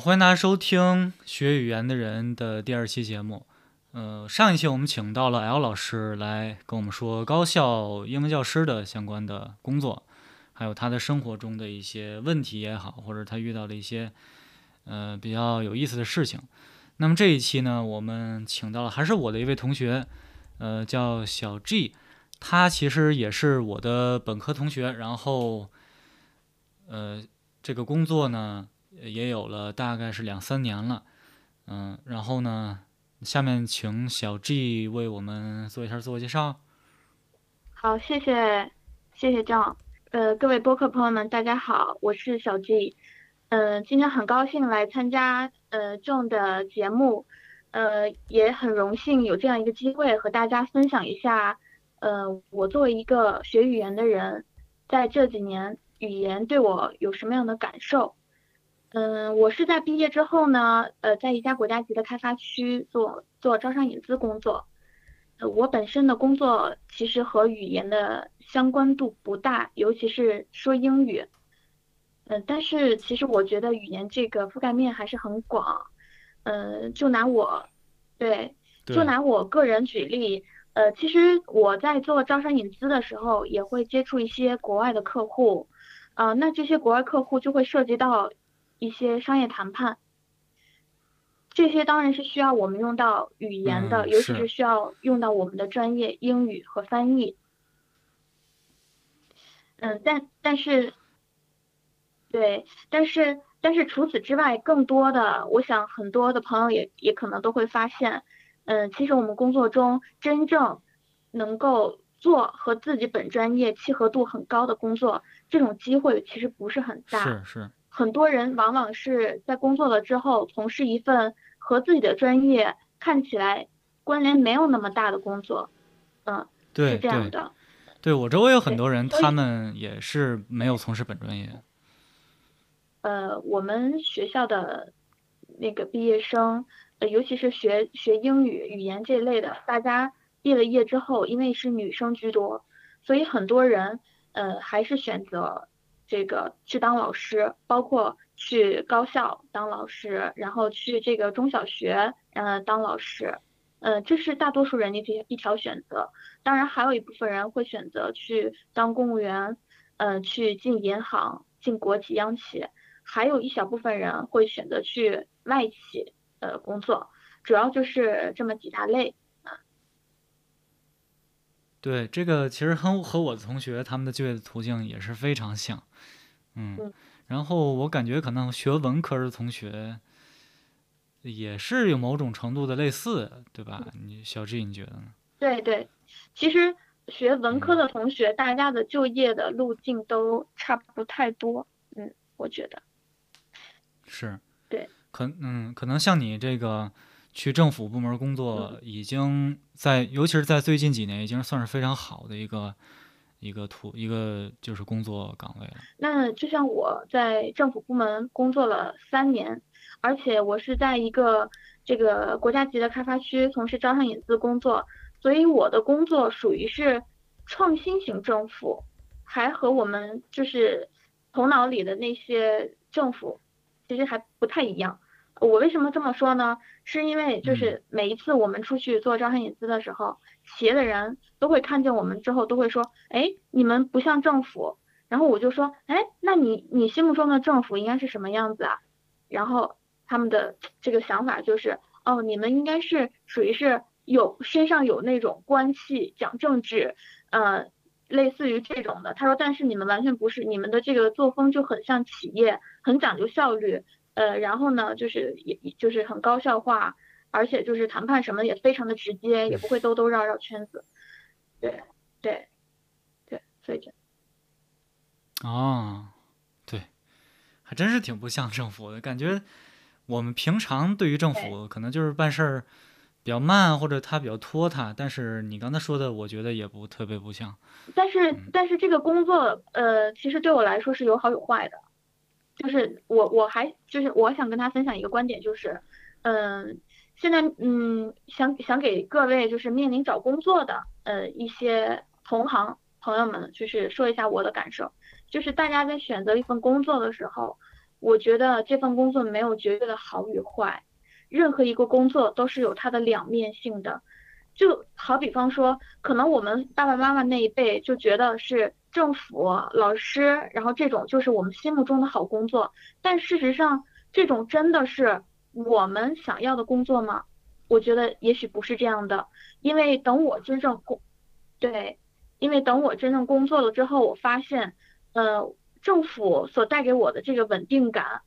欢迎大家收听学语言的人的第二期节目。呃，上一期我们请到了 L 老师来跟我们说高校英文教师的相关的工作，还有他的生活中的一些问题也好，或者他遇到的一些呃比较有意思的事情。那么这一期呢，我们请到了还是我的一位同学，呃，叫小 G，他其实也是我的本科同学，然后呃，这个工作呢。也有了大概是两三年了，嗯，然后呢，下面请小 G 为我们做一下自我介绍。好，谢谢，谢谢 John。呃，各位播客朋友们，大家好，我是小 G。嗯，今天很高兴来参加呃 John 的节目，呃，也很荣幸有这样一个机会和大家分享一下，呃，我作为一个学语言的人，在这几年语言对我有什么样的感受。嗯，我是在毕业之后呢，呃，在一家国家级的开发区做做招商引资工作。呃，我本身的工作其实和语言的相关度不大，尤其是说英语。嗯，但是其实我觉得语言这个覆盖面还是很广。嗯，就拿我，对，就拿我个人举例，呃，其实我在做招商引资的时候，也会接触一些国外的客户。啊，那这些国外客户就会涉及到。一些商业谈判，这些当然是需要我们用到语言的，尤其是需要用到我们的专业英语和翻译。嗯，但但是，对，但是但是除此之外，更多的，我想很多的朋友也也可能都会发现，嗯，其实我们工作中真正能够做和自己本专业契合度很高的工作，这种机会其实不是很大。是是。很多人往往是在工作了之后，从事一份和自己的专业看起来关联没有那么大的工作，嗯，是这样的。对我周围有很多人，他们也是没有从事本专业。呃，我们学校的那个毕业生，呃，尤其是学学英语语言这类的，大家毕了业之后，因为是女生居多，所以很多人呃还是选择。这个去当老师，包括去高校当老师，然后去这个中小学，嗯，当老师，嗯，这是大多数人的一一条选择。当然，还有一部分人会选择去当公务员，嗯，去进银行、进国企、央企，还有一小部分人会选择去外企，呃，工作。主要就是这么几大类。对，这个其实和和我的同学他们的就业的途径也是非常像，嗯，然后我感觉可能学文科的同学也是有某种程度的类似，对吧？你小志你觉得呢？对对，其实学文科的同学，大家的就业的路径都差不太多，嗯，我觉得是，对，可嗯，可能像你这个。去政府部门工作，已经在，尤其是在最近几年，已经算是非常好的一个一个图一个就是工作岗位了。那就像我在政府部门工作了三年，而且我是在一个这个国家级的开发区从事招商引资工作，所以我的工作属于是创新型政府，还和我们就是头脑里的那些政府其实还不太一样。我为什么这么说呢？是因为就是每一次我们出去做招商引资的时候，企业的人都会看见我们之后都会说，哎，你们不像政府。然后我就说，哎，那你你心目中的政府应该是什么样子啊？然后他们的这个想法就是，哦，你们应该是属于是有身上有那种官气，讲政治，呃，类似于这种的。他说，但是你们完全不是，你们的这个作风就很像企业，很讲究效率。呃，然后呢，就是也就是很高效化，而且就是谈判什么也非常的直接，也不会兜兜绕绕圈子。对，对，对，所以就，哦，对，还真是挺不像政府的感觉。我们平常对于政府可能就是办事儿比较慢，或者他比较拖沓，但是你刚才说的，我觉得也不特别不像。但是，但是这个工作，呃，其实对我来说是有好有坏的。就是我我还就是我想跟他分享一个观点，就是，嗯，现在嗯想想给各位就是面临找工作的呃一些同行朋友们，就是说一下我的感受，就是大家在选择一份工作的时候，我觉得这份工作没有绝对的好与坏，任何一个工作都是有它的两面性的。就好比方说，可能我们爸爸妈妈那一辈就觉得是政府、老师，然后这种就是我们心目中的好工作。但事实上，这种真的是我们想要的工作吗？我觉得也许不是这样的。因为等我真正工，对，因为等我真正工作了之后，我发现，呃，政府所带给我的这个稳定感，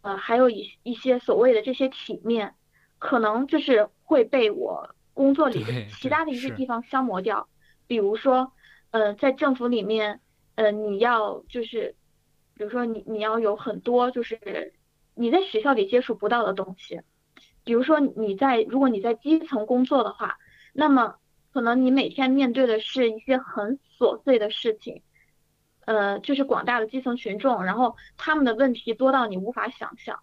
呃，还有一一些所谓的这些体面，可能就是会被我。工作里的其他的一些地方消磨掉，比如说，呃，在政府里面，呃，你要就是，比如说你你要有很多就是你在学校里接触不到的东西，比如说你在如果你在基层工作的话，那么可能你每天面对的是一些很琐碎的事情，呃，就是广大的基层群众，然后他们的问题多到你无法想象，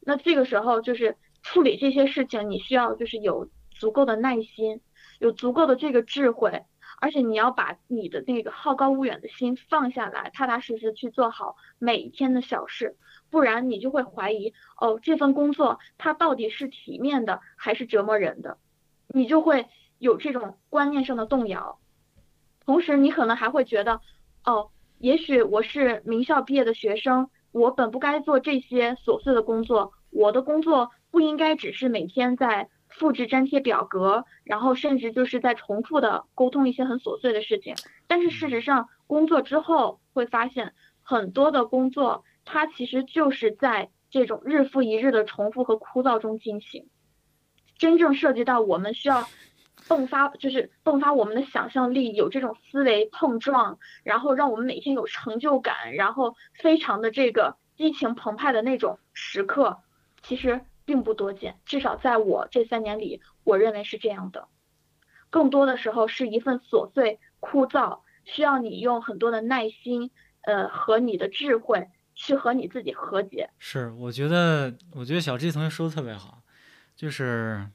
那这个时候就是处理这些事情，你需要就是有。足够的耐心，有足够的这个智慧，而且你要把你的那个好高骛远的心放下来，踏踏实实去做好每一天的小事，不然你就会怀疑哦，这份工作它到底是体面的还是折磨人的，你就会有这种观念上的动摇。同时，你可能还会觉得哦，也许我是名校毕业的学生，我本不该做这些琐碎的工作，我的工作不应该只是每天在。复制粘贴表格，然后甚至就是在重复的沟通一些很琐碎的事情。但是事实上，工作之后会发现，很多的工作它其实就是在这种日复一日的重复和枯燥中进行。真正涉及到我们需要迸发，就是迸发我们的想象力，有这种思维碰撞，然后让我们每天有成就感，然后非常的这个激情澎湃的那种时刻，其实。并不多见，至少在我这三年里，我认为是这样的。更多的时候是一份琐碎、枯燥，需要你用很多的耐心，呃，和你的智慧去和你自己和解。是，我觉得，我觉得小 G 同学说的特别好，就是，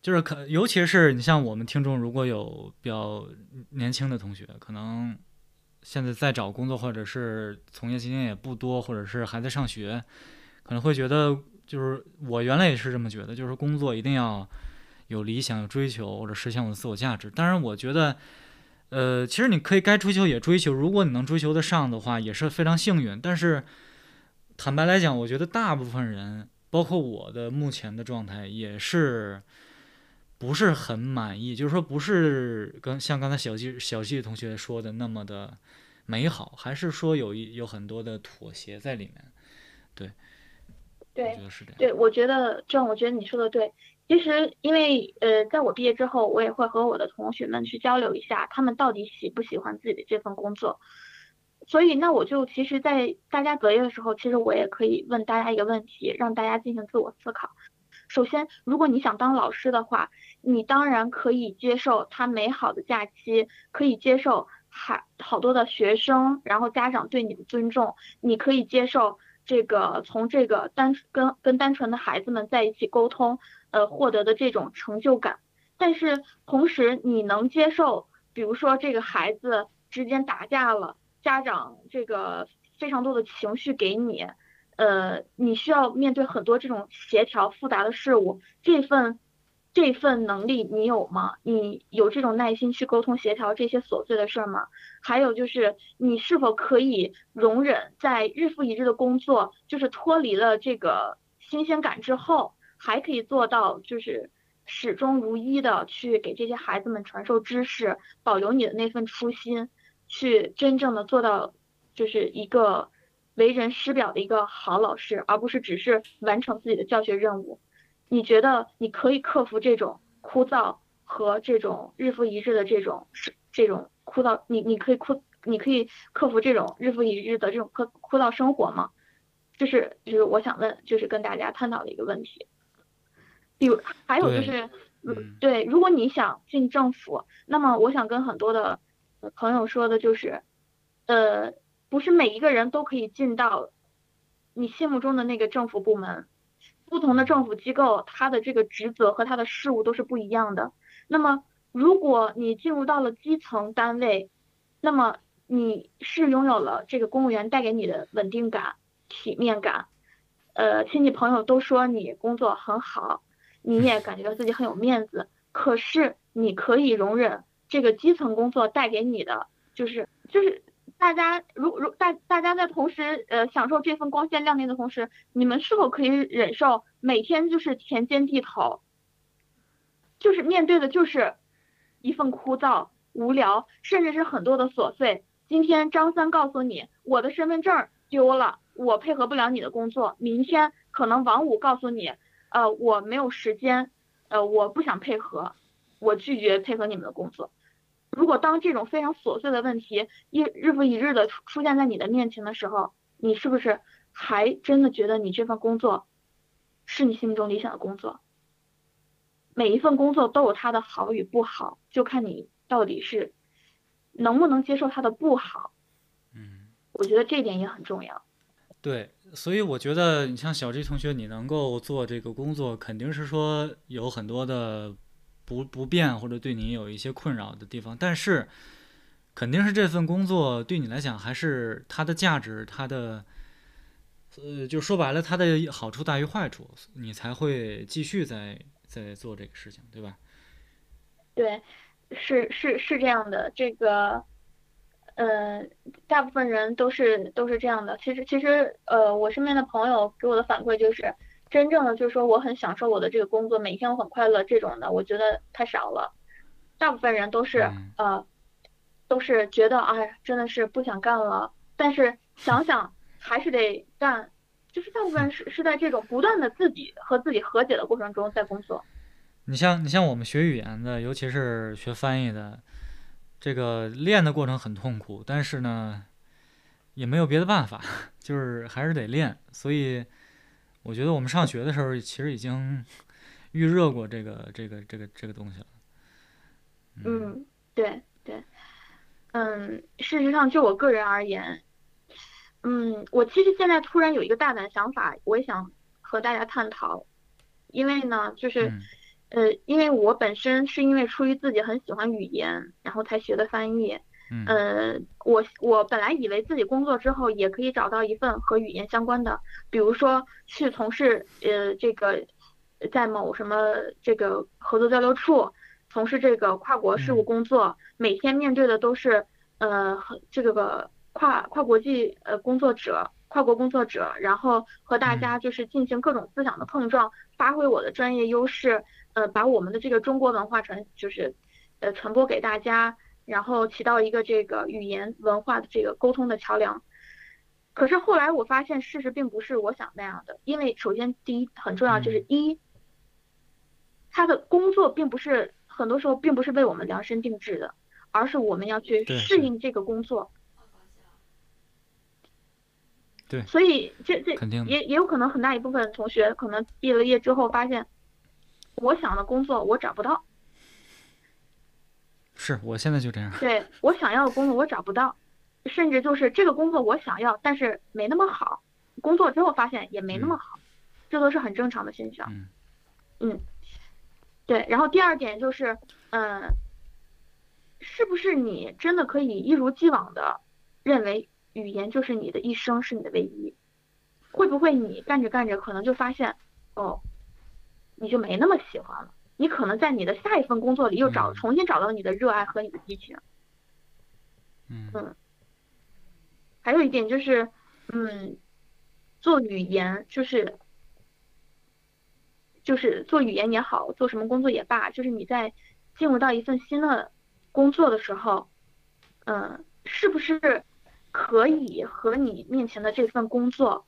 就是可，尤其是你像我们听众，如果有比较年轻的同学，可能现在在找工作，或者是从业经验也不多，或者是还在上学，可能会觉得。就是我原来也是这么觉得，就是工作一定要有理想、有追求，或者实现我的自我价值。当然，我觉得，呃，其实你可以该追求也追求，如果你能追求得上的话，也是非常幸运。但是，坦白来讲，我觉得大部分人，包括我的目前的状态，也是不是很满意。就是说，不是跟像刚才小季小季同学说的那么的美好，还是说有一有很多的妥协在里面，对。对，对，我觉得这样，我觉得你说的对。其实，因为呃，在我毕业之后，我也会和我的同学们去交流一下，他们到底喜不喜欢自己的这份工作。所以，那我就其实，在大家择业的时候，其实我也可以问大家一个问题，让大家进行自我思考。首先，如果你想当老师的话，你当然可以接受他美好的假期，可以接受还好多的学生，然后家长对你的尊重，你可以接受。这个从这个单跟跟单纯的孩子们在一起沟通，呃，获得的这种成就感，但是同时你能接受，比如说这个孩子之间打架了，家长这个非常多的情绪给你，呃，你需要面对很多这种协调复杂的事物，这份。这份能力你有吗？你有这种耐心去沟通协调这些琐碎的事儿吗？还有就是你是否可以容忍在日复一日的工作，就是脱离了这个新鲜感之后，还可以做到就是始终如一的去给这些孩子们传授知识，保留你的那份初心，去真正的做到就是一个为人师表的一个好老师，而不是只是完成自己的教学任务。你觉得你可以克服这种枯燥和这种日复一日的这种这种枯燥？你你可以枯你可以克服这种日复一日的这种枯枯燥生活吗？就是就是我想问，就是跟大家探讨的一个问题。比如还有就是，对，如果你想进政府，那么我想跟很多的朋友说的就是，呃，不是每一个人都可以进到你心目中的那个政府部门。不同的政府机构，它的这个职责和它的事务都是不一样的。那么，如果你进入到了基层单位，那么你是拥有了这个公务员带给你的稳定感，体面感，呃，亲戚朋友都说你工作很好，你也感觉到自己很有面子。可是你可以容忍这个基层工作带给你的，就是就是大家如如大大家在同时呃享受这份光鲜亮丽的同时，你们是否可以忍受每天就是田间地头，就是面对的就是一份枯燥无聊，甚至是很多的琐碎。今天张三告诉你我的身份证丢了，我配合不了你的工作。明天可能王五告诉你，呃，我没有时间。呃，我不想配合，我拒绝配合你们的工作。如果当这种非常琐碎的问题一日复一日的出现在你的面前的时候，你是不是还真的觉得你这份工作是你心目中理想的工作？每一份工作都有它的好与不好，就看你到底是能不能接受它的不好。嗯，我觉得这点也很重要。对，所以我觉得你像小 G 同学，你能够做这个工作，肯定是说有很多的不不便或者对你有一些困扰的地方，但是肯定是这份工作对你来讲还是它的价值，它的呃，就说白了，它的好处大于坏处，你才会继续在在做这个事情，对吧？对，是是是这样的，这个。呃，大部分人都是都是这样的。其实其实，呃，我身边的朋友给我的反馈就是，真正的就是说我很享受我的这个工作，每天我很快乐这种的，我觉得太少了。大部分人都是呃，都是觉得哎，真的是不想干了，但是想想还是得干。就是大部分是是在这种不断的自己和自己和解的过程中在工作。你像你像我们学语言的，尤其是学翻译的。这个练的过程很痛苦，但是呢，也没有别的办法，就是还是得练。所以，我觉得我们上学的时候其实已经 预热过这个这个这个这个东西了。嗯，对对，嗯，事实上，就我个人而言，嗯，我其实现在突然有一个大胆想法，我也想和大家探讨，因为呢，就是。呃，因为我本身是因为出于自己很喜欢语言，然后才学的翻译。嗯。呃，我我本来以为自己工作之后也可以找到一份和语言相关的，比如说去从事呃这个，在某什么这个合作交流处从事这个跨国事务工作，每天面对的都是呃这个个跨跨国际呃工作者、跨国工作者，然后和大家就是进行各种思想的碰撞，发挥我的专业优势。呃，把我们的这个中国文化传，就是，呃，传播给大家，然后起到一个这个语言文化的这个沟通的桥梁。可是后来我发现事实并不是我想那样的，因为首先第一很重要就是一，他的工作并不是很多时候并不是为我们量身定制的，而是我们要去适应这个工作。对。所以这这也也有可能很大一部分同学可能毕了业之后发现。我想的工作我找不到，是我现在就这样。对我想要的工作我找不到，甚至就是这个工作我想要，但是没那么好。工作之后发现也没那么好，这都是很正常的现象。嗯，嗯，对。然后第二点就是，嗯，是不是你真的可以一如既往的认为语言就是你的一生，是你的唯一？会不会你干着干着可能就发现，哦？你就没那么喜欢了，你可能在你的下一份工作里又找重新找到你的热爱和你的激情。嗯，还有一点就是，嗯，做语言就是就是做语言也好，做什么工作也罢，就是你在进入到一份新的工作的时候，嗯，是不是可以和你面前的这份工作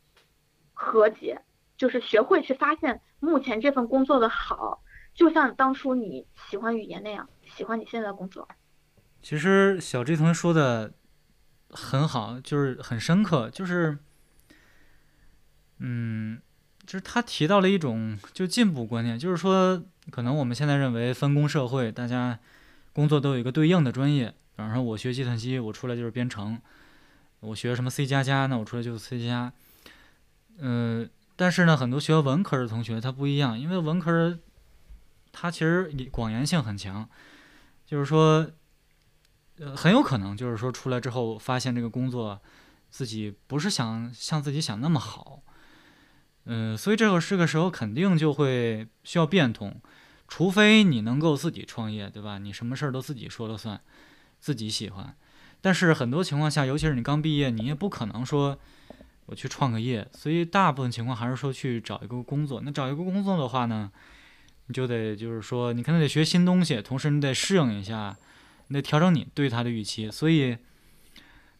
和解？就是学会去发现目前这份工作的好，就像当初你喜欢语言那样，喜欢你现在的工作。其实小 G 同学说的很好，就是很深刻，就是，嗯，就是他提到了一种就进步观念，就是说，可能我们现在认为分工社会，大家工作都有一个对应的专业，比方说我学计算机，我出来就是编程；我学什么 C 加加，那我出来就是 C 加，嗯。但是呢，很多学文科的同学他不一样，因为文科他其实广言性很强，就是说，呃，很有可能就是说出来之后发现这个工作自己不是想像自己想那么好，嗯，所以这个这个时候肯定就会需要变通，除非你能够自己创业，对吧？你什么事儿都自己说了算，自己喜欢。但是很多情况下，尤其是你刚毕业，你也不可能说我去创个业，所以大部分情况还是说去找一个工作。那找一个工作的话呢，你就得就是说，你可能得学新东西，同时你得适应一下，你得调整你对他的预期。所以，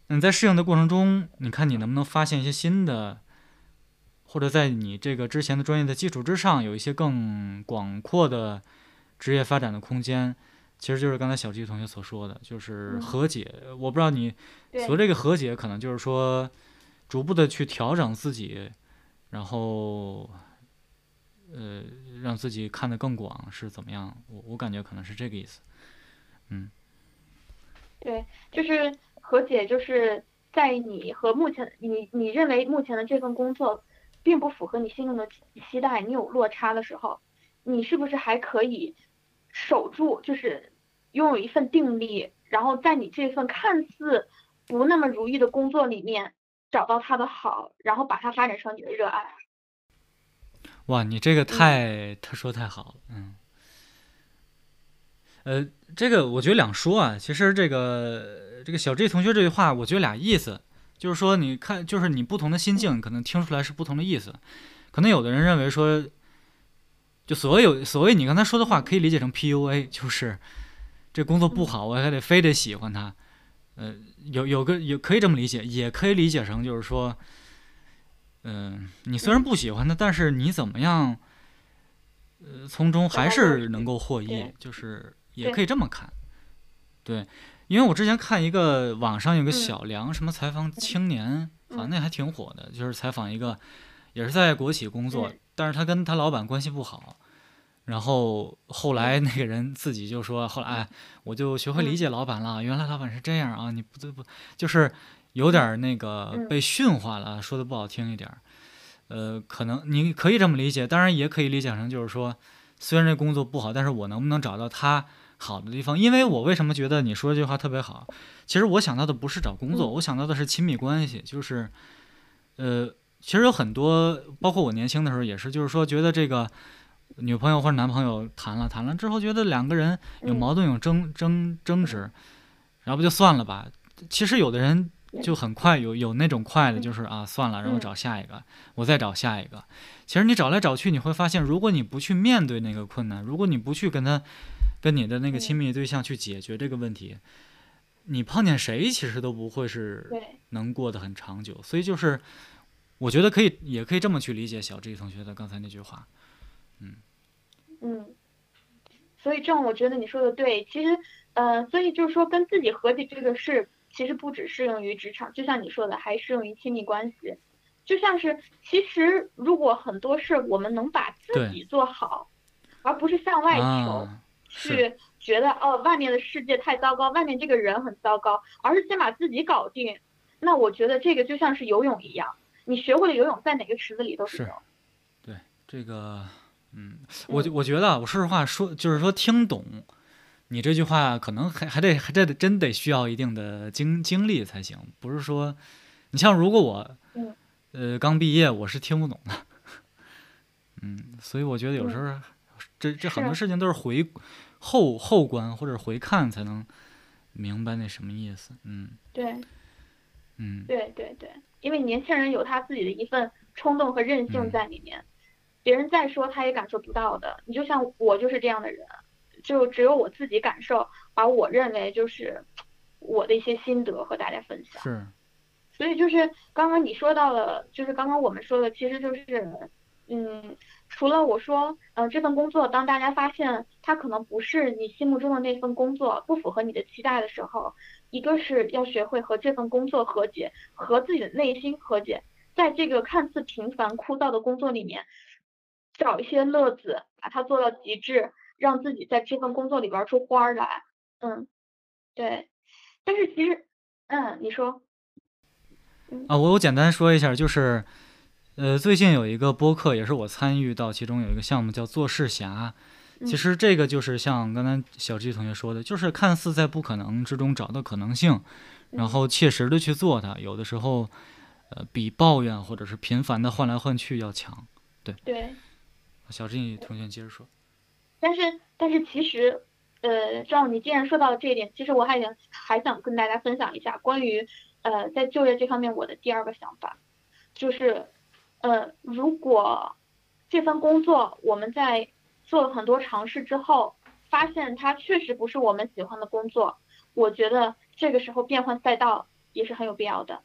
你在适应的过程中，你看你能不能发现一些新的，或者在你这个之前的专业的基础之上，有一些更广阔的职业发展的空间。其实就是刚才小季同学所说的，就是和解。我不知道你所谓这个和解，可能就是说逐步的去调整自己，然后呃让自己看得更广是怎么样？我我感觉可能是这个意思。嗯，对，就是和解，就是在你和目前你你认为目前的这份工作并不符合你心中的期待，你有落差的时候，你是不是还可以？守住就是拥有一份定力，然后在你这份看似不那么如意的工作里面找到它的好，然后把它发展成你的热爱。哇，你这个太他说太好了，嗯。呃，这个我觉得两说啊，其实这个这个小 J 同学这句话，我觉得俩意思，就是说你看，就是你不同的心境可能听出来是不同的意思，可能有的人认为说。就所有所谓你刚才说的话，可以理解成 PUA，就是这工作不好，我还得非得喜欢它。呃，有有个有可以这么理解，也可以理解成就是说，嗯，你虽然不喜欢它，但是你怎么样，呃，从中还是能够获益，就是也可以这么看。对，因为我之前看一个网上有个小梁什么采访青年，好像那还挺火的，就是采访一个也是在国企工作。但是他跟他老板关系不好，然后后来那个人自己就说：“后来我就学会理解老板了，原来老板是这样啊！你不不就是有点那个被驯化了，说的不好听一点，呃，可能你可以这么理解，当然也可以理解成就是说，虽然这工作不好，但是我能不能找到他好的地方？因为我为什么觉得你说这句话特别好？其实我想到的不是找工作，我想到的是亲密关系，就是呃。”其实有很多，包括我年轻的时候也是，就是说觉得这个女朋友或者男朋友谈了谈了之后，觉得两个人有矛盾有争争争执，然后不就算了吧。其实有的人就很快有有那种快的，就是啊算了，然后找下一个，我再找下一个。其实你找来找去，你会发现，如果你不去面对那个困难，如果你不去跟他跟你的那个亲密对象去解决这个问题，你碰见谁其实都不会是能过得很长久。所以就是。我觉得可以，也可以这么去理解小 G 同学的刚才那句话，嗯嗯，所以这样我觉得你说的对，其实呃，所以就是说跟自己和解这个事，其实不只适用于职场，就像你说的，还适用于亲密关系。就像是其实如果很多事我们能把自己做好，而不是向外求，去觉得哦外面的世界太糟糕，外面这个人很糟糕，而是先把自己搞定，那我觉得这个就像是游泳一样。你学会了游泳，在哪个池子里都是。对这个，嗯，我我觉得，我说实话说，就是说听懂你这句话，可能还还得还得真得需要一定的经经历才行。不是说，你像如果我，嗯呃，刚毕业，我是听不懂的。嗯，所以我觉得有时候，这这很多事情都是回后后观或者回看才能明白那什么意思。嗯，对，嗯，对对对。因为年轻人有他自己的一份冲动和任性在里面，别人再说他也感受不到的。你就像我就是这样的人，就只有我自己感受，把我认为就是我的一些心得和大家分享。是，所以就是刚刚你说到了，就是刚刚我们说的，其实就是，嗯，除了我说，嗯，这份工作当大家发现它可能不是你心目中的那份工作，不符合你的期待的时候。一个是要学会和这份工作和解，和自己的内心和解，在这个看似平凡枯燥的工作里面，找一些乐子，把它做到极致，让自己在这份工作里玩出花来。嗯，对。但是其实，嗯，你说。啊，我我简单说一下，就是，呃，最近有一个播客，也是我参与到其中有一个项目叫做事侠。其实这个就是像刚才小 G 同学说的，就是看似在不可能之中找到可能性，然后切实的去做它，有的时候，呃，比抱怨或者是频繁的换来换去要强。对对，小静同学接着说。但是但是其实，呃，赵，你既然说到了这一点，其实我还想还想跟大家分享一下关于呃在就业这方面我的第二个想法，就是呃如果这份工作我们在做了很多尝试之后，发现它确实不是我们喜欢的工作，我觉得这个时候变换赛道也是很有必要的。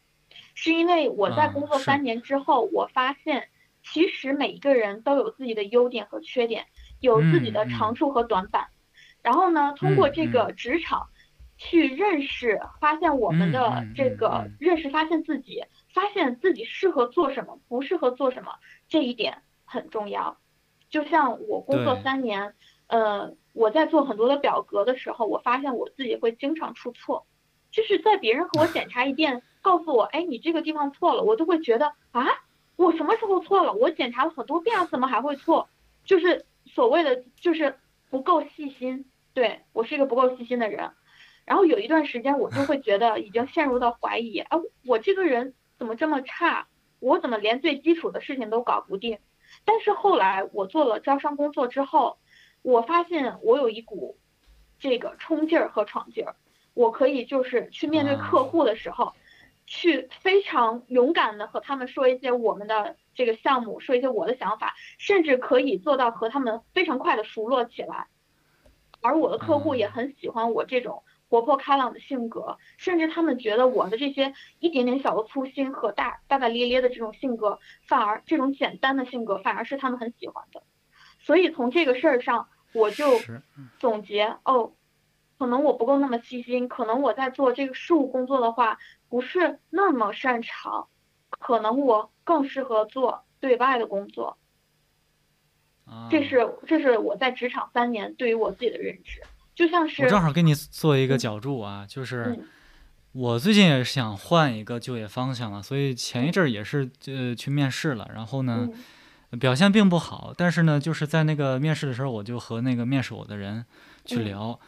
是因为我在工作三年之后，我发现其实每一个人都有自己的优点和缺点，有自己的长处和短板。然后呢，通过这个职场去认识、发现我们的这个认识、发现自己、发现自己适合做什么、不适合做什么，这一点很重要。就像我工作三年，呃，我在做很多的表格的时候，我发现我自己会经常出错，就是在别人和我检查一遍，告诉我，哎，你这个地方错了，我都会觉得啊，我什么时候错了？我检查了很多遍，怎么还会错？就是所谓的就是不够细心，对我是一个不够细心的人。然后有一段时间，我就会觉得已经陷入到怀疑，啊，我这个人怎么这么差？我怎么连最基础的事情都搞不定？但是后来我做了招商工作之后，我发现我有一股这个冲劲儿和闯劲儿，我可以就是去面对客户的时候，去非常勇敢的和他们说一些我们的这个项目，说一些我的想法，甚至可以做到和他们非常快的熟络起来，而我的客户也很喜欢我这种。活泼开朗的性格，甚至他们觉得我的这些一点点小的粗心和大大大咧咧的这种性格，反而这种简单的性格反而是他们很喜欢的。所以从这个事儿上，我就总结哦，可能我不够那么细心，可能我在做这个事务工作的话不是那么擅长，可能我更适合做对外的工作。这是这是我在职场三年对于我自己的认知。就像是我正好给你做一个脚注啊，就是我最近也是想换一个就业方向了，所以前一阵儿也是呃去面试了，然后呢表现并不好，但是呢就是在那个面试的时候，我就和那个面试我的人去聊，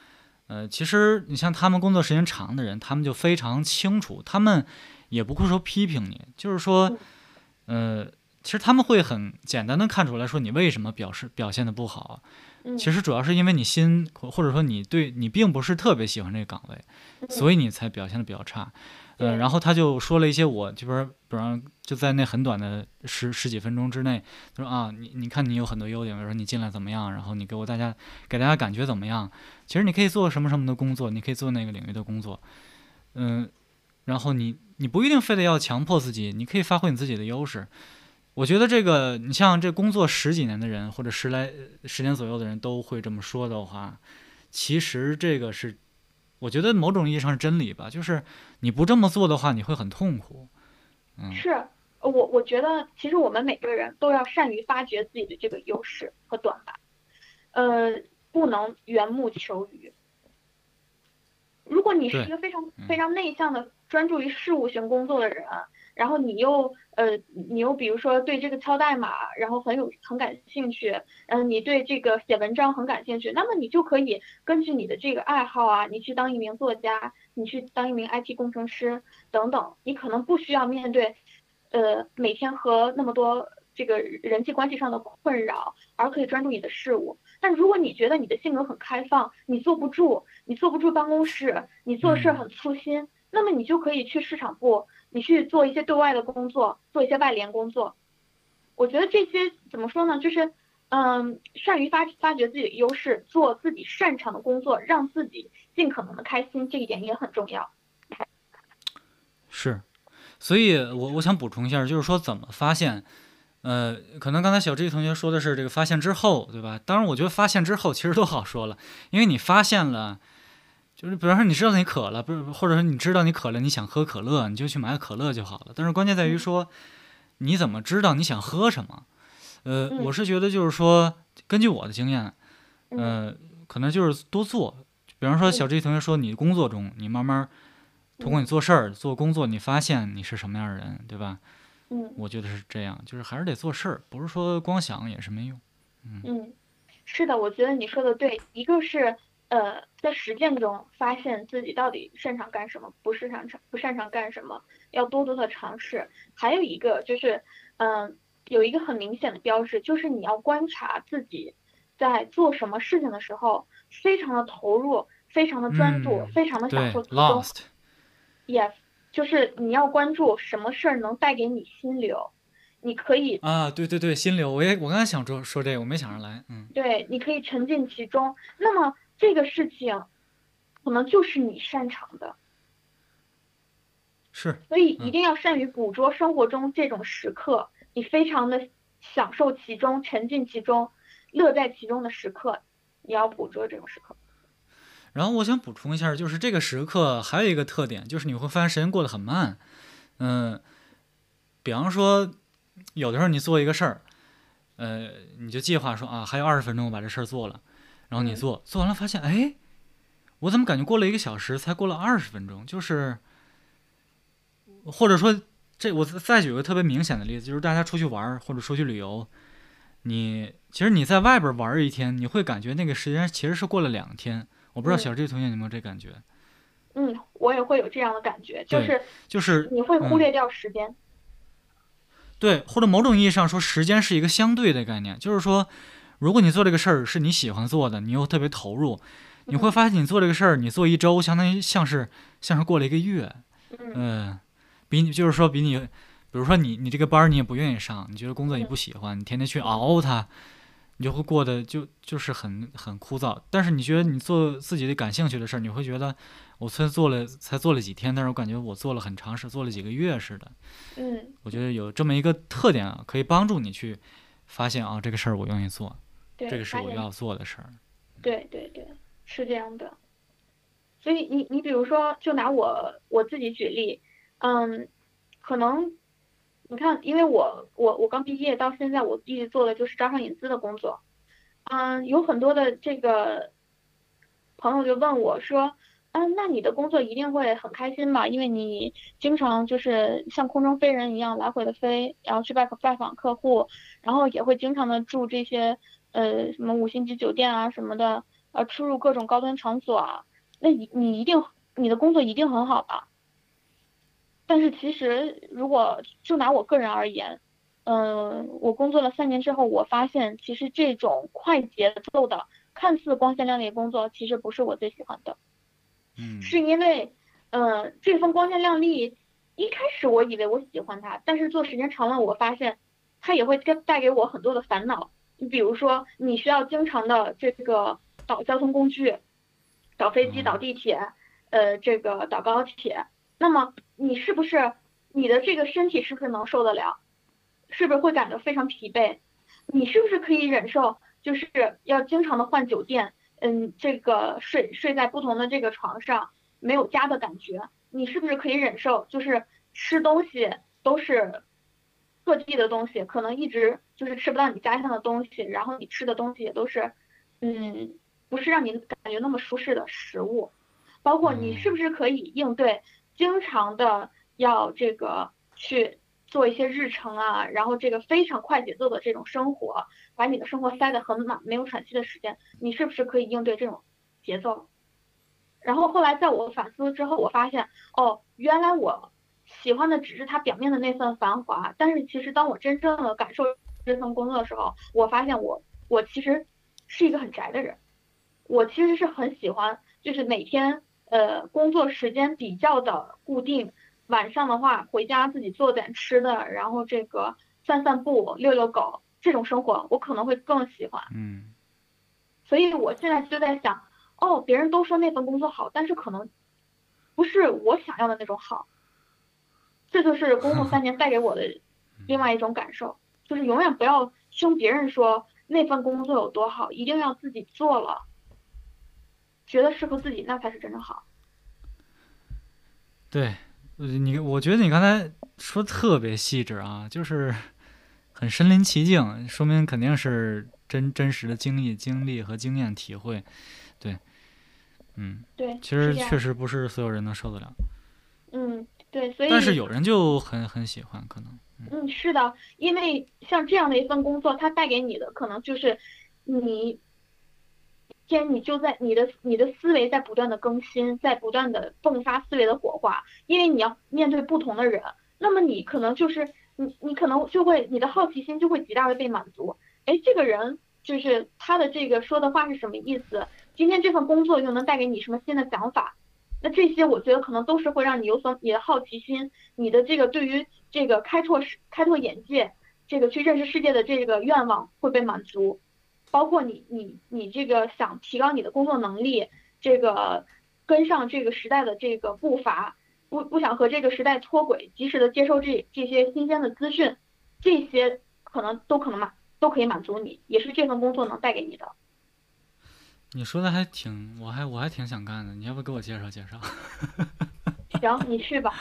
呃，其实你像他们工作时间长的人，他们就非常清楚，他们也不会说批评你，就是说，呃，其实他们会很简单的看出来说你为什么表示表现的不好。其实主要是因为你心，或者说你对你并不是特别喜欢这个岗位，所以你才表现的比较差。嗯，然后他就说了一些我这边，比方就在那很短的十十几分钟之内，他说啊，你你看你有很多优点，比如说你进来怎么样，然后你给我大家给大家感觉怎么样？其实你可以做什么什么的工作，你可以做那个领域的工作，嗯，然后你你不一定非得要强迫自己，你可以发挥你自己的优势。我觉得这个，你像这工作十几年的人，或者十来十年左右的人都会这么说的话，其实这个是，我觉得某种意义上是真理吧。就是你不这么做的话，你会很痛苦。嗯，是我我觉得，其实我们每个人都要善于发掘自己的这个优势和短板，呃，不能缘木求鱼。如果你是一个非常非常内向的、专注于事务型工作的人。然后你又呃，你又比如说对这个敲代码，然后很有很感兴趣，嗯，你对这个写文章很感兴趣，那么你就可以根据你的这个爱好啊，你去当一名作家，你去当一名 IT 工程师等等，你可能不需要面对，呃，每天和那么多这个人际关系上的困扰，而可以专注你的事物。但如果你觉得你的性格很开放，你坐不住，你坐不住办公室，你做事很粗心，那么你就可以去市场部。你去做一些对外的工作，做一些外联工作，我觉得这些怎么说呢？就是，嗯，善于发发掘自己的优势，做自己擅长的工作，让自己尽可能的开心，这一点也很重要。是，所以我我想补充一下，就是说怎么发现，呃，可能刚才小 J 同学说的是这个发现之后，对吧？当然，我觉得发现之后其实都好说了，因为你发现了。就是比方说，你知道你渴了，不是，或者说你知道你渴了，你想喝可乐，你就去买可乐就好了。但是关键在于说，你怎么知道你想喝什么？呃，我是觉得就是说，根据我的经验，呃，可能就是多做。比方说，小 J 同学说，你工作中，你慢慢通过你做事儿、做工作，你发现你是什么样的人，对吧？嗯，我觉得是这样，就是还是得做事儿，不是说光想也是没用。嗯，是的，我觉得你说的对，一个是。呃，在实践中发现自己到底擅长干什么，不擅长不擅长干什么，要多多的尝试。还有一个就是，嗯，有一个很明显的标志，就是你要观察自己在做什么事情的时候，非常的投入，非常的专注，非常的享受其中。Yes，就是你要关注什么事儿能带给你心流，你可以啊，对对对，心流，我也我刚才想说说这个，我没想上来，嗯，对，你可以沉浸其中。那么。这个事情，可能就是你擅长的，是，所以一定要善于捕捉生活中这种时刻，你非常的享受其中、沉浸其中、乐在其中的时刻，你要捕捉这种时刻。然后我想补充一下，就是这个时刻还有一个特点，就是你会发现时间过得很慢。嗯，比方说，有的时候你做一个事儿，呃，你就计划说啊，还有二十分钟我把这事儿做了。然后你做做完了，发现哎，我怎么感觉过了一个小时，才过了二十分钟？就是，或者说，这我再举个特别明显的例子，就是大家出去玩或者出去旅游，你其实你在外边玩一天，你会感觉那个时间其实是过了两天。我不知道小 J 同学有没有这感觉？嗯，我也会有这样的感觉，就是就是你会忽略掉时间。对，或者某种意义上说，时间是一个相对的概念，就是说。如果你做这个事儿是你喜欢做的，你又特别投入，你会发现你做这个事儿，你做一周，相当于像是像是过了一个月，嗯，比你就是说比你，比如说你你这个班你也不愿意上，你觉得工作你不喜欢，你天天去熬它，你就会过得就就是很很枯燥。但是你觉得你做自己的感兴趣的事儿，你会觉得我才做了才做了几天，但是我感觉我做了很长时做了几个月似的。嗯，我觉得有这么一个特点啊，可以帮助你去发现啊这个事儿我愿意做。这个是我要做的事儿。对对对，是这样的。所以你你比如说，就拿我我自己举例，嗯，可能你看，因为我我我刚毕业到现在，我一直做的就是招商引资的工作。嗯，有很多的这个朋友就问我说，嗯，那你的工作一定会很开心吧？因为你经常就是像空中飞人一样来回的飞，然后去拜拜访客户，然后也会经常的住这些。呃，什么五星级酒店啊什么的，呃，出入各种高端场所啊，那你你一定你的工作一定很好吧？但是其实如果就拿我个人而言，嗯，我工作了三年之后，我发现其实这种快节奏的、看似光鲜亮丽的工作，其实不是我最喜欢的。嗯，是因为，嗯，这份光鲜亮丽，一开始我以为我喜欢它，但是做时间长了，我发现它也会跟带给我很多的烦恼。你比如说，你需要经常的这个倒交通工具，倒飞机、倒地铁，呃，这个倒高铁，那么你是不是你的这个身体是不是能受得了？是不是会感到非常疲惫？你是不是可以忍受，就是要经常的换酒店，嗯，这个睡睡在不同的这个床上，没有家的感觉？你是不是可以忍受，就是吃东西都是？各地的东西可能一直就是吃不到你家乡的东西，然后你吃的东西也都是，嗯，不是让你感觉那么舒适的食物，包括你是不是可以应对经常的要这个去做一些日程啊，然后这个非常快节奏的这种生活，把你的生活塞得很满，没有喘息的时间，你是不是可以应对这种节奏？然后后来在我反思之后，我发现，哦，原来我。喜欢的只是它表面的那份繁华，但是其实当我真正的感受这份工作的时候，我发现我我其实是一个很宅的人，我其实是很喜欢，就是每天呃工作时间比较的固定，晚上的话回家自己做点吃的，然后这个散散步、遛遛狗这种生活，我可能会更喜欢。嗯，所以我现在就在想，哦，别人都说那份工作好，但是可能不是我想要的那种好。这就是工作三年带给我的另外一种感受，就是永远不要听别人说那份工作有多好，一定要自己做了，觉得适合自己，那才是真正好。对，你我觉得你刚才说特别细致啊，就是 很身临其境，说明肯定是真真实的经历、经历和经验体会。对，嗯，对，其实确实不是所有人能受得了。嗯。对，所以但是有人就很很喜欢，可能嗯是的，因为像这样的一份工作，它带给你的可能就是你天你就在你的你的思维在不断的更新，在不断的迸发思维的火花，因为你要面对不同的人，那么你可能就是你你可能就会你的好奇心就会极大的被满足。哎，这个人就是他的这个说的话是什么意思？今天这份工作又能带给你什么新的想法？那这些我觉得可能都是会让你有所你的好奇心，你的这个对于这个开拓世开拓眼界，这个去认识世界的这个愿望会被满足。包括你你你这个想提高你的工作能力，这个跟上这个时代的这个步伐，不不想和这个时代脱轨，及时的接收这这些新鲜的资讯，这些可能都可能满都可以满足你，也是这份工作能带给你的。你说的还挺，我还我还挺想干的，你要不给我介绍介绍？行，你去吧。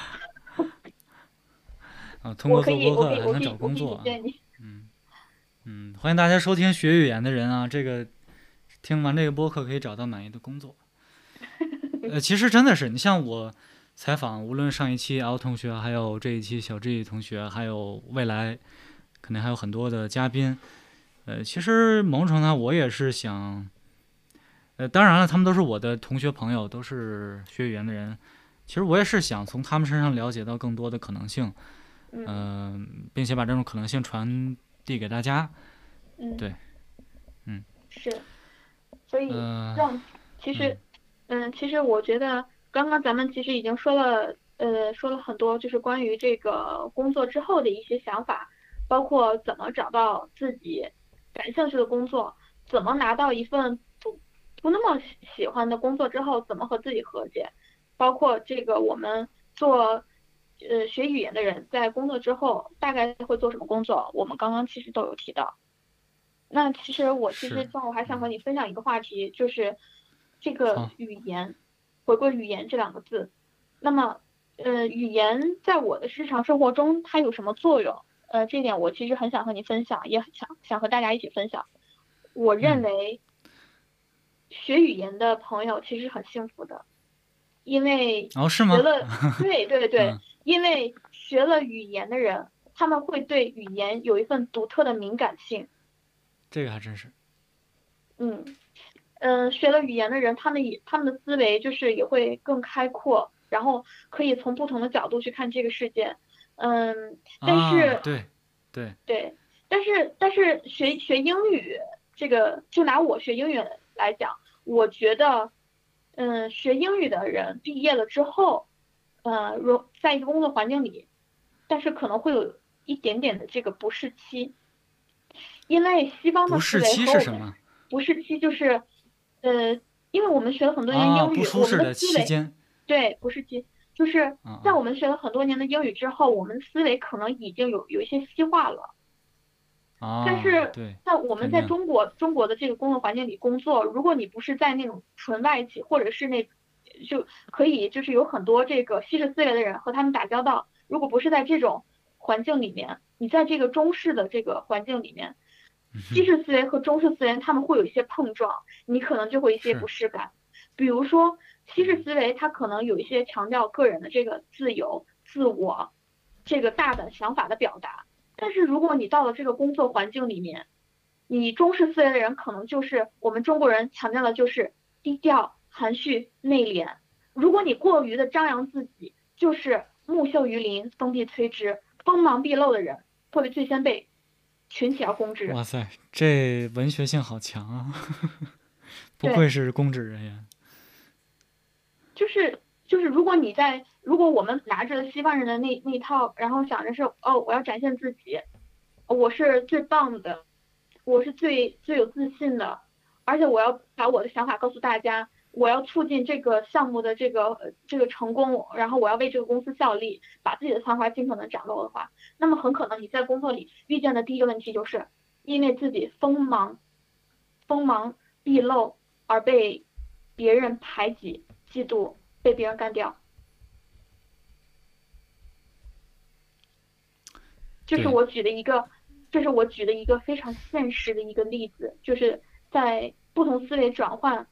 啊，通过做播客还能找工作。嗯。嗯，欢迎大家收听学语言的人啊！这个听完这个播客可以找到满意的工作。呃，其实真的是，你像我采访，无论上一期 L 同学，还有这一期小 G 同学，还有未来肯定还有很多的嘉宾。呃，其实某种程度上我也是想，呃，当然了，他们都是我的同学朋友，都是学语言的人。其实我也是想从他们身上了解到更多的可能性，嗯，并且把这种可能性传。递给大家，嗯，对，嗯，是，所以让其实，嗯，其实我觉得刚刚咱们其实已经说了，呃，说了很多，就是关于这个工作之后的一些想法，包括怎么找到自己感兴趣的工作，怎么拿到一份不不那么喜欢的工作之后，怎么和自己和解，包括这个我们做。呃，学语言的人在工作之后大概会做什么工作？我们刚刚其实都有提到。那其实我其实正好还想和你分享一个话题，就是这个语言，回归语言这两个字。那么，呃，语言在我的日常生活中它有什么作用？呃，这点我其实很想和你分享，也很想想和大家一起分享。我认为学语言的朋友其实很幸福的，因为学了，对对对。因为学了语言的人，他们会对语言有一份独特的敏感性。这个还真是。嗯，嗯，学了语言的人，他们也他们的思维就是也会更开阔，然后可以从不同的角度去看这个世界。嗯，但是对对对，但是但是学学英语这个，就拿我学英语来讲，我觉得，嗯，学英语的人毕业了之后。呃，如在一个工作环境里，但是可能会有一点点的这个不适期，因为西方的思维和我们不适期就是，呃，因为我们学了很多年英语，我们的思维对不适期。就是在我们学了很多年的英语之后，我们思维可能已经有有一些西化了，但是在我们在中国中国的这个工作环境里工作，如果你不是在那种纯外企或者是那。就可以，就是有很多这个西式思维的人和他们打交道。如果不是在这种环境里面，你在这个中式的这个环境里面，西式思维和中式思维他们会有一些碰撞，你可能就会一些不适感。比如说西式思维，它可能有一些强调个人的这个自由、自我，这个大胆想法的表达。但是如果你到了这个工作环境里面，你中式思维的人可能就是我们中国人强调的就是低调。含蓄内敛，如果你过于的张扬自己，就是木秀于林，风必摧之，锋芒毕露的人会最先被群起而攻之。哇塞，这文学性好强啊！不愧是公职人员。就是就是，如果你在，如果我们拿着西方人的那那套，然后想着是哦，我要展现自己，我是最棒的，我是最最有自信的，而且我要把我的想法告诉大家。我要促进这个项目的这个这个成功，然后我要为这个公司效力，把自己的才华尽可能展露的话，那么很可能你在工作里遇见的第一个问题就是，因为自己锋芒锋芒毕露而被别人排挤、嫉妒，被别人干掉。这是我举的一个，这是我举的一个非常现实的一个例子，就是在不同思维转换。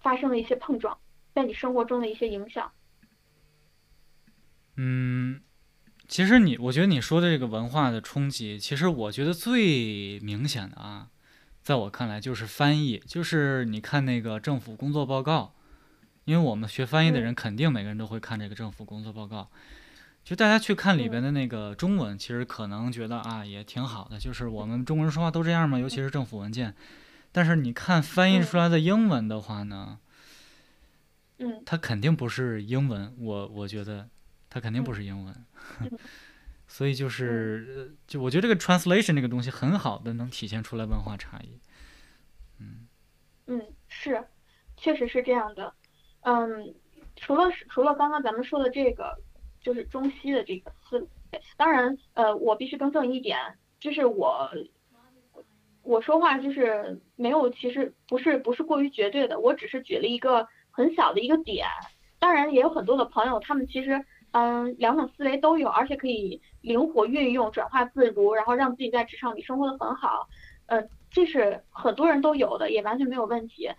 发生了一些碰撞，在你生活中的一些影响。嗯，其实你，我觉得你说的这个文化的冲击，其实我觉得最明显的啊，在我看来就是翻译，就是你看那个政府工作报告，因为我们学翻译的人肯定每个人都会看这个政府工作报告。就大家去看里边的那个中文，其实可能觉得啊也挺好的，就是我们中国人说话都这样嘛？尤其是政府文件。但是你看翻译出来的英文的话呢，嗯，它肯定不是英文，我我觉得它肯定不是英文。所以就是，就我觉得这个 translation 这个东西很好的能体现出来文化差异。嗯嗯，是，确实是这样的。嗯，除了除了刚刚咱们说的这个。就是中西的这个思路，当然，呃，我必须更正一点，就是我，我说话就是没有，其实不是不是过于绝对的，我只是举了一个很小的一个点，当然也有很多的朋友，他们其实，嗯，两种思维都有，而且可以灵活运用，转化自如，然后让自己在职场里生活的很好，呃，这是很多人都有的，也完全没有问题，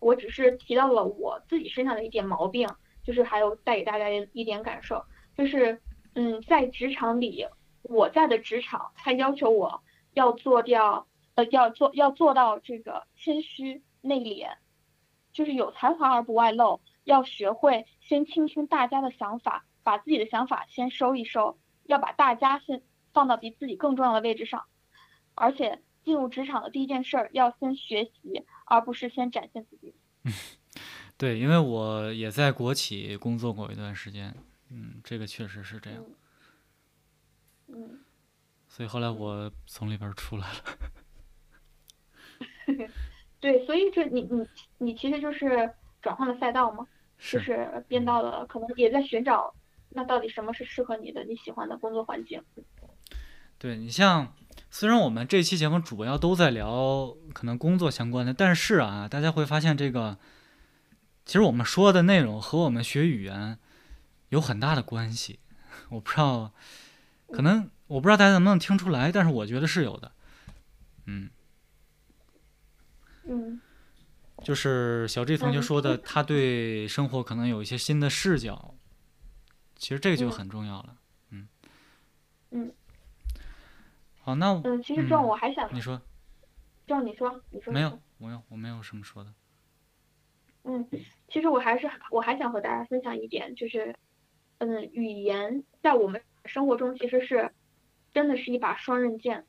我只是提到了我自己身上的一点毛病，就是还有带给大家一点感受。就是，嗯，在职场里，我在的职场，他要求我要做掉，呃，要做要做到这个谦虚内敛，就是有才华而不外露，要学会先倾听大家的想法，把自己的想法先收一收，要把大家先放到比自己更重要的位置上，而且进入职场的第一件事儿要先学习，而不是先展现自己。对，因为我也在国企工作过一段时间。嗯，这个确实是这样。嗯，所以后来我从里边出来了。对，所以这你你你其实就是转换了赛道嘛，就是。变到了可能也在寻找，那到底什么是适合你的、你喜欢的工作环境？对你像，虽然我们这期节目主要都在聊可能工作相关的，但是啊，大家会发现这个，其实我们说的内容和我们学语言。有很大的关系，我不知道，可能我不知道大家能不能听出来，但是我觉得是有的，嗯，嗯，就是小 G 同学说的，他对生活可能有一些新的视角，其实这个就很重要了，嗯，嗯，好，那嗯，其实这我还想你说，这你说，你说没有，没有，我没有什么说的，嗯，其实我还是我还想和大家分享一点，就是。嗯，语言在我们生活中其实是真的是一把双刃剑，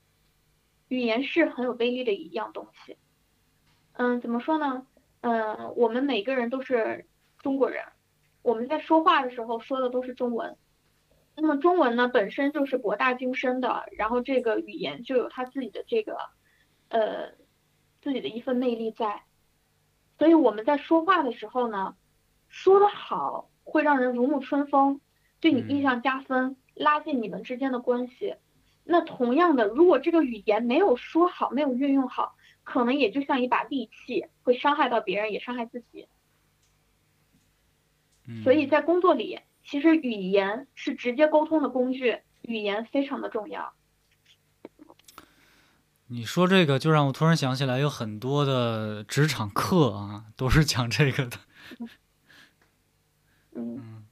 语言是很有威力的一样东西。嗯，怎么说呢？嗯，我们每个人都是中国人，我们在说话的时候说的都是中文。那么中文呢，本身就是博大精深的，然后这个语言就有它自己的这个呃自己的一份魅力在。所以我们在说话的时候呢，说的好。会让人如沐春风，对你印象加分，拉近你们之间的关系。那同样的，如果这个语言没有说好，没有运用好，可能也就像一把利器，会伤害到别人，也伤害自己。所以在工作里，其实语言是直接沟通的工具，语言非常的重要。你说这个，就让我突然想起来，有很多的职场课啊，都是讲这个的。嗯，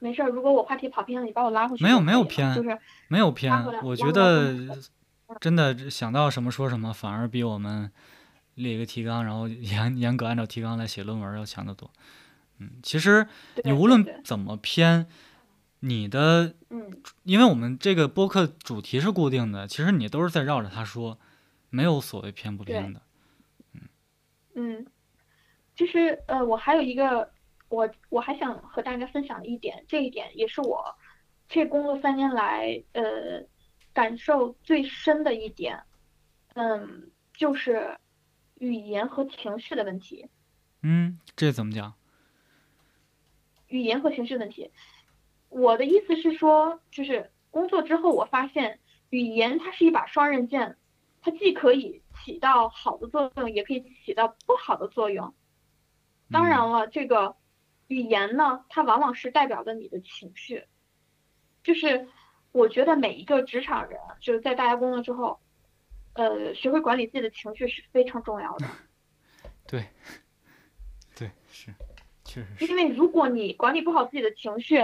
没事儿。如果我话题跑偏了，你把我拉回去。没有没有偏，就是没有偏。我觉得 真的想到什么说什么，反而比我们列一个提纲，然后严 严格按照提纲来写论文要强得多。嗯，其实你无论怎么偏，你的嗯，因为我们这个播客主题是固定的，其实你都是在绕着他说，没有所谓偏不偏的。嗯嗯，其实呃，我还有一个。我我还想和大家分享一点，这一点也是我这工作三年来呃感受最深的一点，嗯，就是语言和情绪的问题。嗯，这怎么讲？语言和情绪问题，我的意思是说，就是工作之后我发现，语言它是一把双刃剑，它既可以起到好的作用，也可以起到不好的作用。当然了，这个。语言呢，它往往是代表着你的情绪，就是我觉得每一个职场人，就是在大家工作之后，呃，学会管理自己的情绪是非常重要的。对，对，是，确实是。因为如果你管理不好自己的情绪，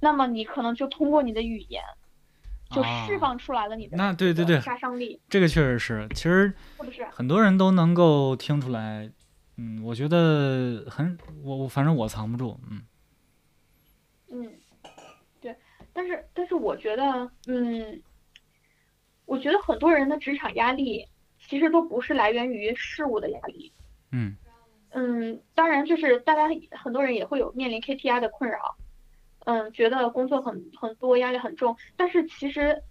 那么你可能就通过你的语言，就释放出来了你的那对对对杀伤力，这个确实是，其实？很多人都能够听出来。嗯，我觉得很我我反正我藏不住，嗯嗯，对，但是但是我觉得，嗯，我觉得很多人的职场压力其实都不是来源于事物的压力，嗯。嗯，当然就是大家很多人也会有面临 KPI 的困扰，嗯，觉得工作很很多压力很重，但是其实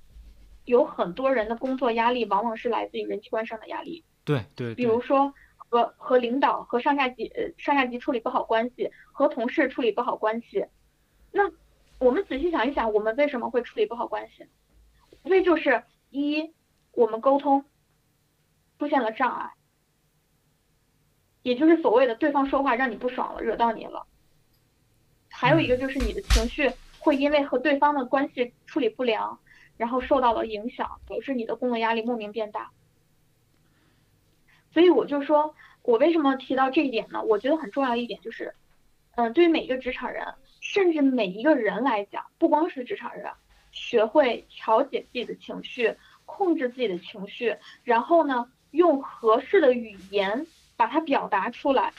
有很多人的工作压力往往是来自于人际关系上的压力，对对，比如说。和和领导和上下级呃上下级处理不好关系，和同事处理不好关系，那我们仔细想一想，我们为什么会处理不好关系？无非就是一我们沟通出现了障碍，也就是所谓的对方说话让你不爽了，惹到你了。还有一个就是你的情绪会因为和对方的关系处理不良，然后受到了影响，导致你的工作压力莫名变大。所以我就说，我为什么提到这一点呢？我觉得很重要一点就是，嗯，对于每一个职场人，甚至每一个人来讲，不光是职场人，学会调节自己的情绪，控制自己的情绪，然后呢，用合适的语言把它表达出来，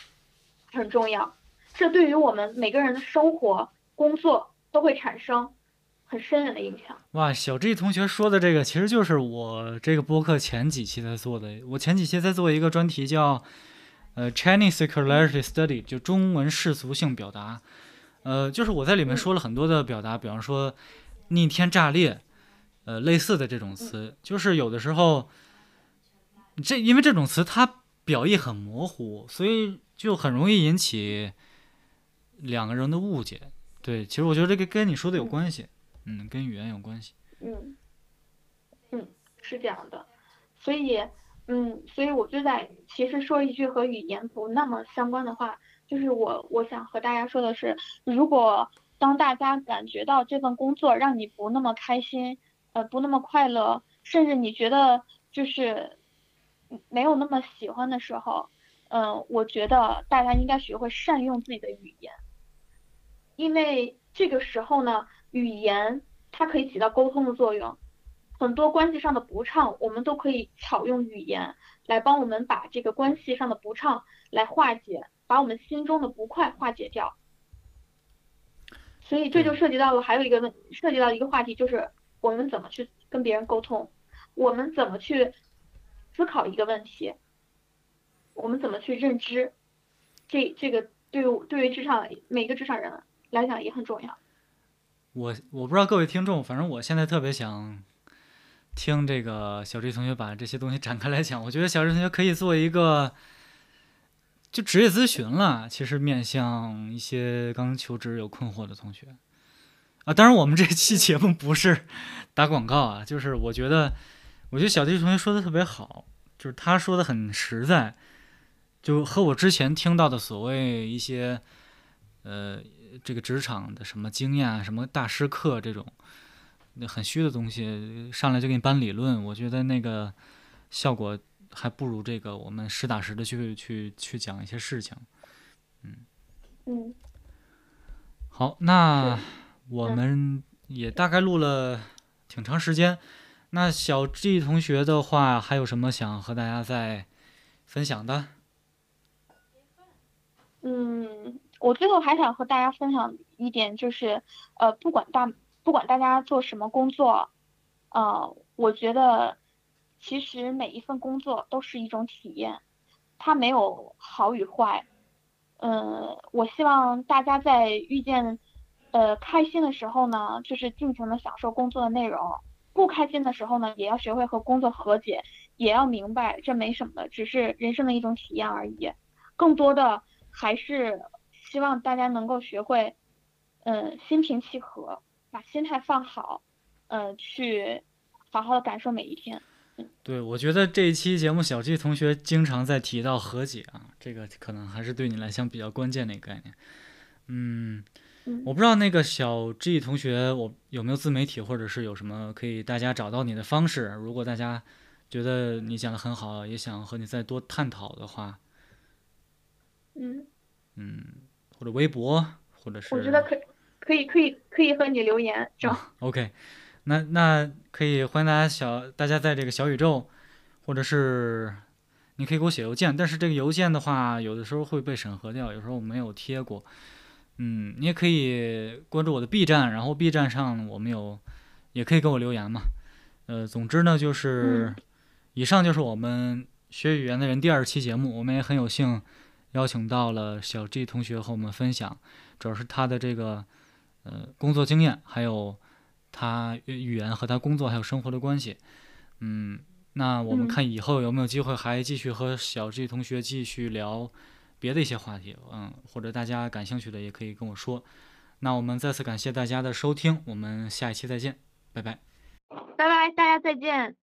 很重要。这对于我们每个人的生活、工作都会产生。很深远的影响。哇，小 G 同学说的这个，其实就是我这个播客前几期在做的。我前几期在做一个专题，叫呃 Chinese Circularity Study，就中文世俗性表达。呃，就是我在里面说了很多的表达，比方说逆天炸裂，呃，类似的这种词，就是有的时候这因为这种词它表意很模糊，所以就很容易引起两个人的误解。对，其实我觉得这个跟你说的有关系。嗯，跟语言有关系。嗯，嗯，是这样的，所以，嗯，所以我就在其实说一句和语言不那么相关的话，就是我我想和大家说的是，如果当大家感觉到这份工作让你不那么开心，呃，不那么快乐，甚至你觉得就是没有那么喜欢的时候，嗯，我觉得大家应该学会善用自己的语言，因为这个时候呢。语言它可以起到沟通的作用，很多关系上的不畅，我们都可以巧用语言来帮我们把这个关系上的不畅来化解，把我们心中的不快化解掉。所以这就涉及到了还有一个问，涉及到一个话题，就是我们怎么去跟别人沟通，我们怎么去思考一个问题，我们怎么去认知，这这个对于对于职场每个职场人来讲也很重要。我我不知道各位听众，反正我现在特别想听这个小 J 同学把这些东西展开来讲。我觉得小 J 同学可以做一个就职业咨询了，其实面向一些刚求职有困惑的同学啊。当然，我们这期节目不是打广告啊，就是我觉得我觉得小 J 同学说的特别好，就是他说的很实在，就和我之前听到的所谓一些呃。这个职场的什么经验啊，什么大师课这种，那很虚的东西，上来就给你搬理论，我觉得那个效果还不如这个我们实打实的去去去讲一些事情。嗯嗯，好，那我们也大概录了挺长时间。那小 G 同学的话，还有什么想和大家再分享的？嗯。我最后还想和大家分享一点，就是，呃，不管大不管大家做什么工作，呃，我觉得其实每一份工作都是一种体验，它没有好与坏。嗯，我希望大家在遇见，呃，开心的时候呢，就是尽情的享受工作的内容；不开心的时候呢，也要学会和工作和解，也要明白这没什么的，只是人生的一种体验而已。更多的还是。希望大家能够学会，嗯，心平气和，把心态放好，嗯，去好好的感受每一天。对，我觉得这一期节目，小 G 同学经常在提到和解啊，这个可能还是对你来讲比较关键的一个概念。嗯，我不知道那个小 G 同学，我有没有自媒体，或者是有什么可以大家找到你的方式？如果大家觉得你讲的很好，也想和你再多探讨的话，嗯嗯。或者微博，或者是我觉得可可以可以可以和你留言，这样 OK，那那可以欢迎大家小大家在这个小宇宙，或者是你可以给我写邮件，但是这个邮件的话，有的时候会被审核掉，有时候我没有贴过。嗯，你也可以关注我的 B 站，然后 B 站上我们有，也可以给我留言嘛。呃，总之呢，就是以上就是我们学语言的人第二期节目，我们也很有幸邀请到了小 G 同学和我们分享，主要是他的这个呃工作经验，还有他语言和他工作还有生活的关系。嗯，那我们看以后有没有机会还继续和小 G 同学继续聊。别的一些话题，嗯，或者大家感兴趣的也可以跟我说。那我们再次感谢大家的收听，我们下一期再见，拜拜，拜拜，大家再见。